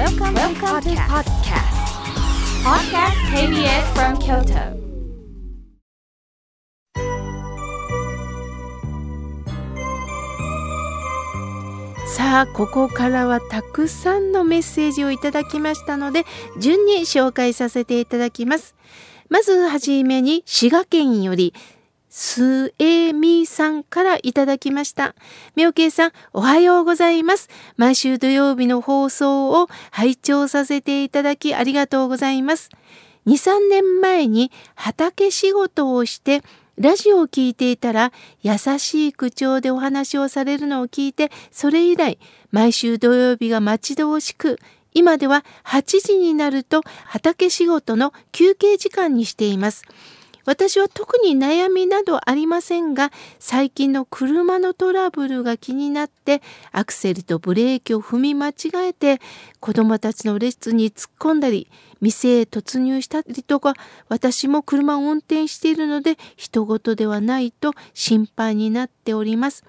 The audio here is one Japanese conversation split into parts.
Welcome, Welcome to podcast. Podcast KBS from Kyoto. さあここからはたくさんのメッセージをいただきましたので順に紹介させていただきますまずはじめに滋賀県よりすえみさんからいただきました。みょうけいさん、おはようございます。毎週土曜日の放送を拝聴させていただきありがとうございます。2、3年前に畑仕事をしてラジオを聞いていたら優しい口調でお話をされるのを聞いてそれ以来毎週土曜日が待ち遠しく今では8時になると畑仕事の休憩時間にしています。私は特に悩みなどありませんが最近の車のトラブルが気になってアクセルとブレーキを踏み間違えて子どもたちの列に突っ込んだり店へ突入したりとか私も車を運転しているので人事ではないと心配になっております。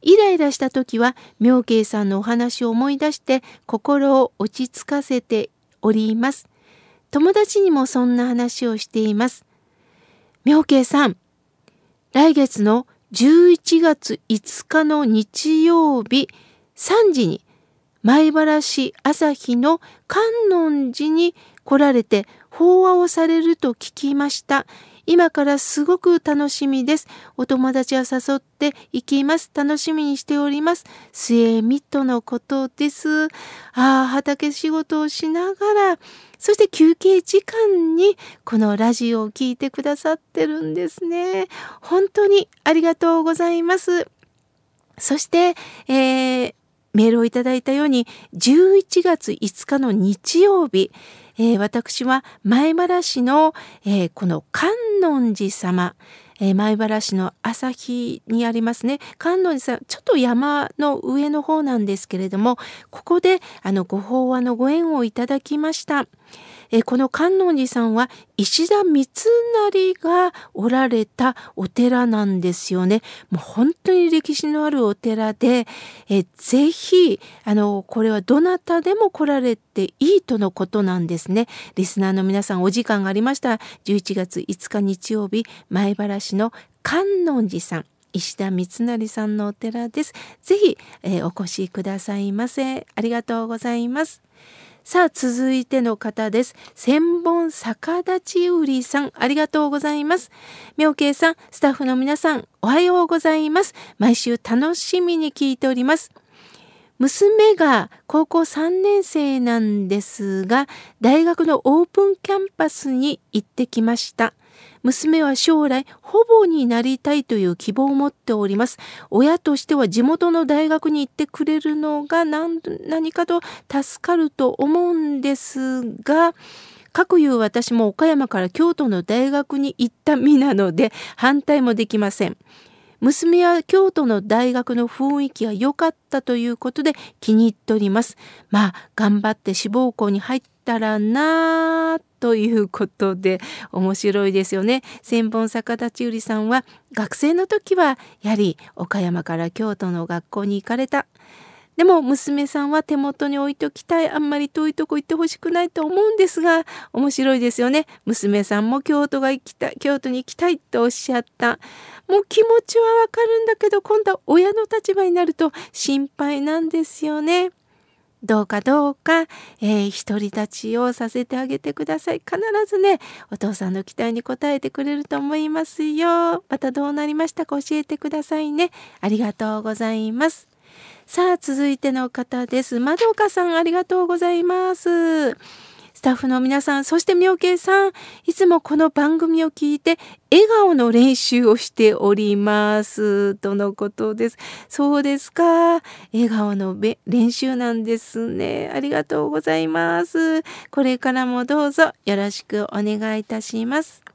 イライラした時は妙慶さんのお話を思い出して心を落ち着かせております。友達にもそんな話をしています。妙慶さん、来月の11月5日の日曜日3時に米原市朝日の観音寺に来られて法話をされると聞きました。今からすごく楽しみです。お友達は誘って行きます。楽しみにしております。末見とのことです。ああ、畑仕事をしながら、そして休憩時間にこのラジオを聴いてくださってるんですね。本当にありがとうございます。そして、えー、メールをいただいたように11月5日の日曜日、えー、私は前原市の、えー、この観音寺様、えー、前原市の朝日にありますね観音寺さんちょっと山の上の方なんですけれどもここであのご法話のご縁をいただきました。えこの観音寺さんは石田三成がおられたお寺なんですよね。もう本当に歴史のあるお寺で、えぜひあのこれはどなたでも来られていいとのことなんですね。リスナーの皆さんお時間がありましたら11月5日日曜日前原市の観音寺さん石田三成さんのお寺です。ぜひ、えー、お越しくださいませ。ありがとうございます。さあ続いての方です。千本逆立ち売りさんありがとうございます。妙慶さんスタッフの皆さんおはようございます。毎週楽しみに聞いております。娘が高校3年生なんですが大学のオープンキャンパスに行ってきました。娘は将来ほぼになりたいという希望を持っております。親としては地元の大学に行ってくれるのが何何かと助かると思うんですが、かくいう私も岡山から京都の大学に行った身なので反対もできません。娘は京都の大学の雰囲気が良かったということで気に入っております。まあ頑張って志望校に入ったらなということで面白いですよね。千本逆立ち売りさんは学生の時はやはり岡山から京都の学校に行かれた。でも娘さんは手元に置いときたい。あんまり遠いとこ行ってほしくないと思うんですが、面白いですよね。娘さんも京都が行きたい、京都に行きたいとおっしゃった。もう気持ちはわかるんだけど、今度は親の立場になると心配なんですよね。どうかどうか、えー、独り立ちをさせてあげてください。必ずね、お父さんの期待に応えてくれると思いますよ。またどうなりましたか教えてくださいね。ありがとうございます。さあ、続いての方です。まどかさん、ありがとうございます。スタッフの皆さん、そして妙慶さん、いつもこの番組を聞いて、笑顔の練習をしております。とのことです。そうですか。笑顔の練習なんですね。ありがとうございます。これからもどうぞよろしくお願いいたします。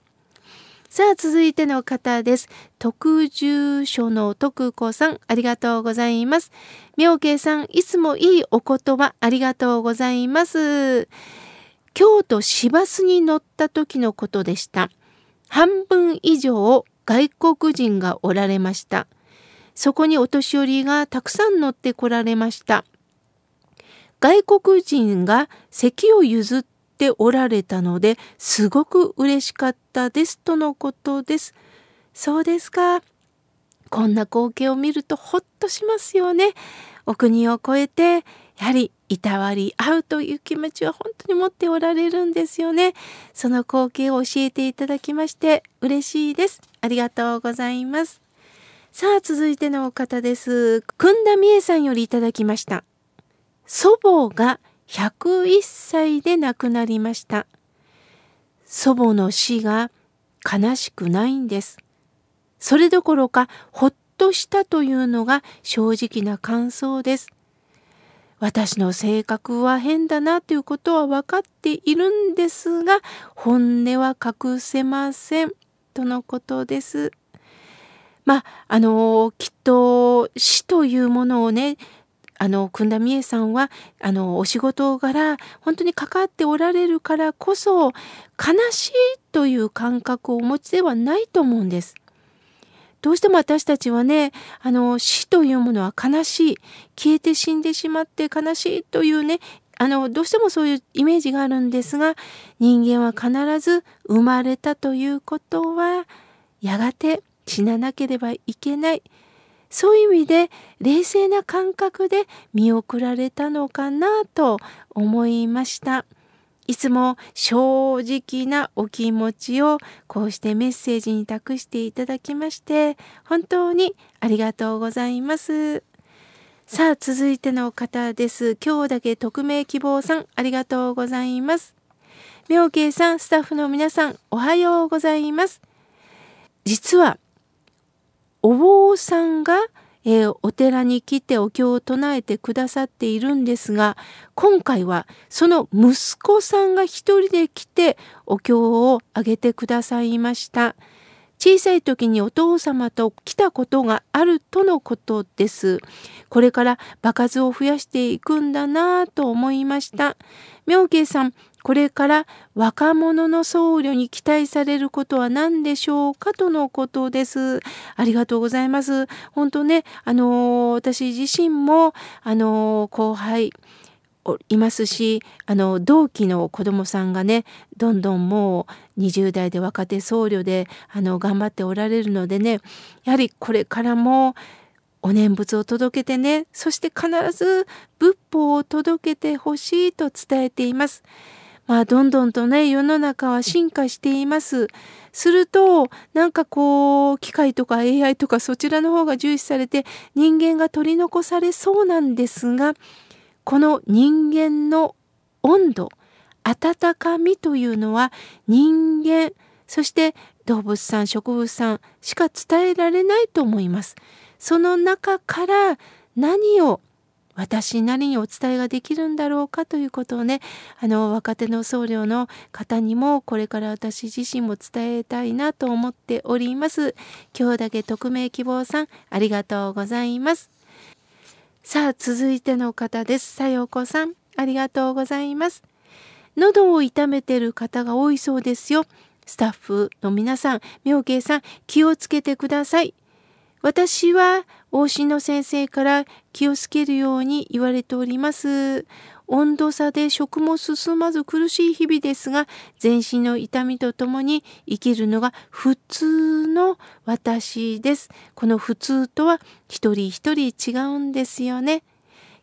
さあ、続いての方です。特住所の徳子さん、ありがとうございます。妙慶さん、いつもいいお言葉、ありがとうございます。京都市バスに乗った時のことでした。半分以上外国人がおられました。そこにお年寄りがたくさん乗ってこられました。外国人が席を譲ってっておられたのですごく嬉しかったですとのことです。そうですか。こんな光景を見るとほっとしますよね。お国を越えてやはりいたわり合うという気持ちは本当に持っておられるんですよね。その光景を教えていただきまして嬉しいです。ありがとうございます。さあ続いてのお方です。くんだみえさんよりいただきました。祖母が101歳で亡くなりました。祖母の死が悲しくないんです。それどころかほっとしたというのが正直な感想です。私の性格は変だなということは分かっているんですが本音は隠せませんとのことです。まああのきっと死というものをねあの久田美恵さんはあのお仕事柄本当に関わっておられるからこそ悲しいという感覚をお持ちではないと思うんです。どうしても私たちはね、あの、死というものは悲しい。消えて死んでしまって悲しいというね、あの、どうしてもそういうイメージがあるんですが、人間は必ず生まれたということは、やがて死ななければいけない。そういう意味で冷静な感覚で見送られたのかなと思いました。いつも正直なお気持ちをこうしてメッセージに託していただきまして本当にありがとうございます。さあ続いての方です。今日だけ匿名希望さんありがとうございます。妙慶さんスタッフの皆さんおはようございます。実はお坊さんがえー、お寺に来てお経を唱えてくださっているんですが今回はその息子さんが一人で来てお経をあげてくださいました。小さい時にお父様と来たことがあるとのことです。これから場数を増やしていくんだなぁと思いました。妙慶さんこれから若者の僧侶に期待されることは何でしょうかとのことです。ありがとうございます。本当ね、あの私自身もあの後輩いますしあの同期の子どもさんがねどんどんもう20代で若手僧侶であの頑張っておられるのでねやはりこれからもお念仏を届けてねそして必ず仏法を届けてほしいと伝えています。まあ、どんどんとね、世の中は進化しています。すると、なんかこう、機械とか AI とかそちらの方が重視されて、人間が取り残されそうなんですが、この人間の温度、温かみというのは人間、そして動物さん、植物さんしか伝えられないと思います。その中から何を私なりにお伝えができるんだろうかということをねあの若手の僧侶の方にもこれから私自身も伝えたいなと思っております。今日だけ匿名希望さんありがとうございます。さあ続いての方です。さよこさんありがとうございます。喉を痛めてる方が多いそうですよ。スタッフの皆さん妙慶さん気をつけてください。私は往診の先生から気をつけるように言われております。温度差で食も進まず苦しい日々ですが全身の痛みとともに生きるのが普通の私です。この普通とは一人一人違うんですよね。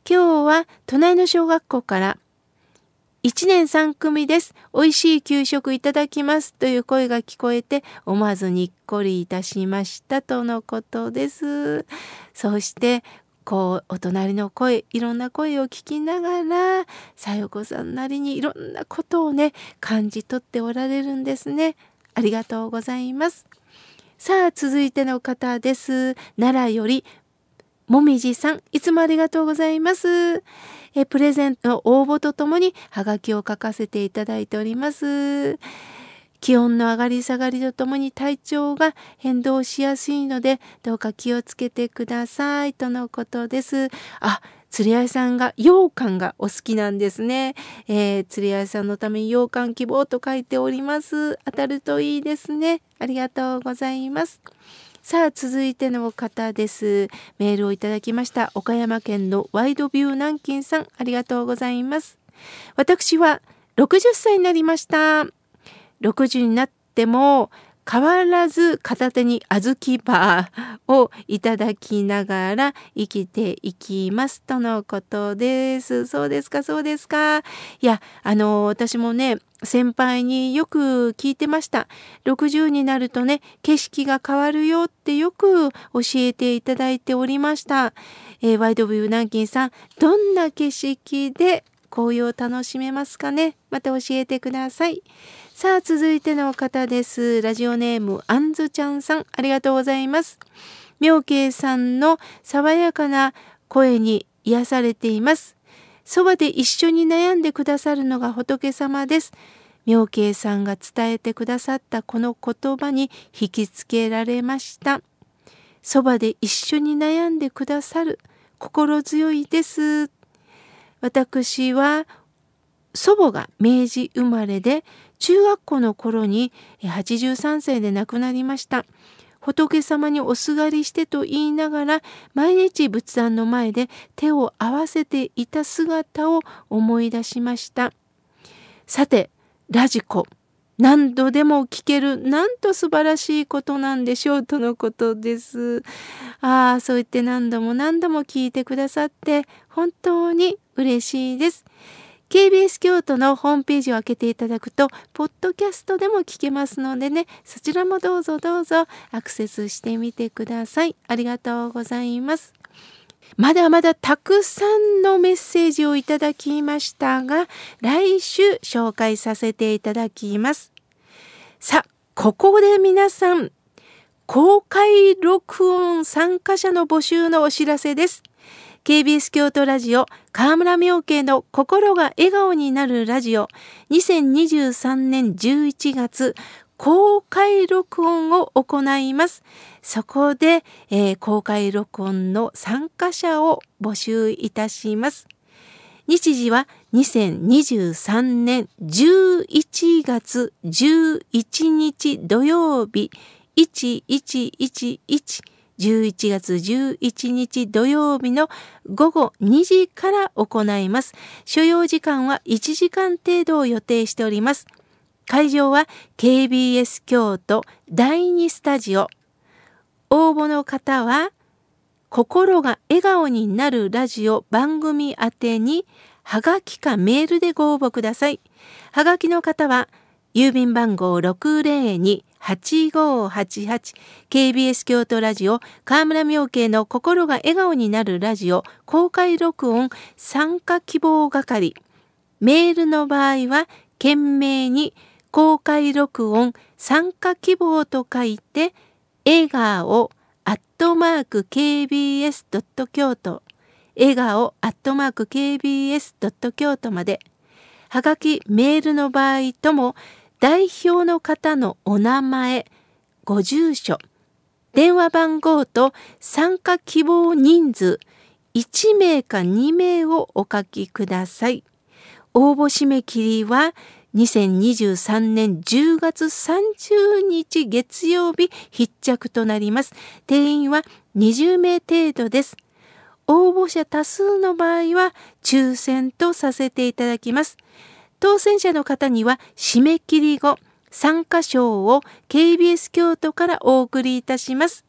今日は隣の小学校から1年3組です。美味しい給食いただきます。という声が聞こえて、思わずにっこりいたしましたとのことです。そして、こう、お隣の声、いろんな声を聞きながら、さよこさんなりにいろんなことをね、感じ取っておられるんですね。ありがとうございます。さあ、続いての方です。奈良より、もみじさん、いつもありがとうございます。えプレゼントの応募とともにハガキを書かせていただいております。気温の上がり下がりとともに体調が変動しやすいのでどうか気をつけてくださいとのことです。あ釣り合いさんが羊羹がお好きなんですね、えー、釣り合いさんのために羊羹希望と書いております当たるといいですねありがとうございますさあ続いての方です。メールをいただきました。岡山県のワイドビュー南京さんありがとうございます。私は60歳になりました。60になっても変わらず片手に小豆バーをいただきながら生きていきますとのことです。そうですか、そうですか。いや、あの、私もね、先輩によく聞いてました。60になるとね、景色が変わるよってよく教えていただいておりました。えー、ワイドビュー南京さん、どんな景色で紅葉を楽しめますかね？また教えてください。さあ続いての方です。ラジオネームあんずちゃんさんありがとうございます。妙慶さんの爽やかな声に癒されています。そばで一緒に悩んでくださるのが仏様です。妙慶さんが伝えてくださったこの言葉に引きつけられました。そばで一緒に悩んでくださる心強いです。私は祖母が明治生まれで中学校の頃に83歳で亡くなりました。仏様におすがりしてと言いながら毎日仏壇の前で手を合わせていた姿を思い出しました。さて、ラジコ。何度でも聞けるなんと素晴らしいことなんでしょうとのことです。ああ、そう言って何度も何度も聞いてくださって本当に嬉しいです。KBS 京都のホームページを開けていただくと、ポッドキャストでも聞けますのでね、そちらもどうぞどうぞアクセスしてみてください。ありがとうございます。まだまだたくさんのメッセージをいただきましたが、来週紹介させていただきます。さあ、ここで皆さん、公開録音参加者の募集のお知らせです。KBS 京都ラジオ河村明慶の心が笑顔になるラジオ2023年11月公開録音を行います。そこで、えー、公開録音の参加者を募集いたします。日時は2023年11月11日土曜日1111 11月11日土曜日の午後2時から行います。所要時間は1時間程度を予定しております。会場は KBS 京都第2スタジオ。応募の方は、心が笑顔になるラジオ番組宛てに、はがきかメールでご応募ください。はがきの方は、郵便番号602-8588 KBS 京都ラジオ河村明慶の心が笑顔になるラジオ公開録音参加希望係。メールの場合は懸命に公開録音参加希望と書いて笑顔アットマーク KBS ドット京都。笑顔アットマーク KBS ドット京都まで。はがきメールの場合とも代表の方のお名前、ご住所、電話番号と参加希望人数1名か2名をお書きください。応募締め切りは2023年10月30日月曜日必着となります。定員は20名程度です。応募者多数の場合は抽選とさせていただきます。当選者の方には締め切り後、参加賞を KBS 京都からお送りいたします。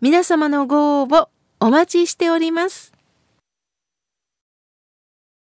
皆様のご応募お待ちしております。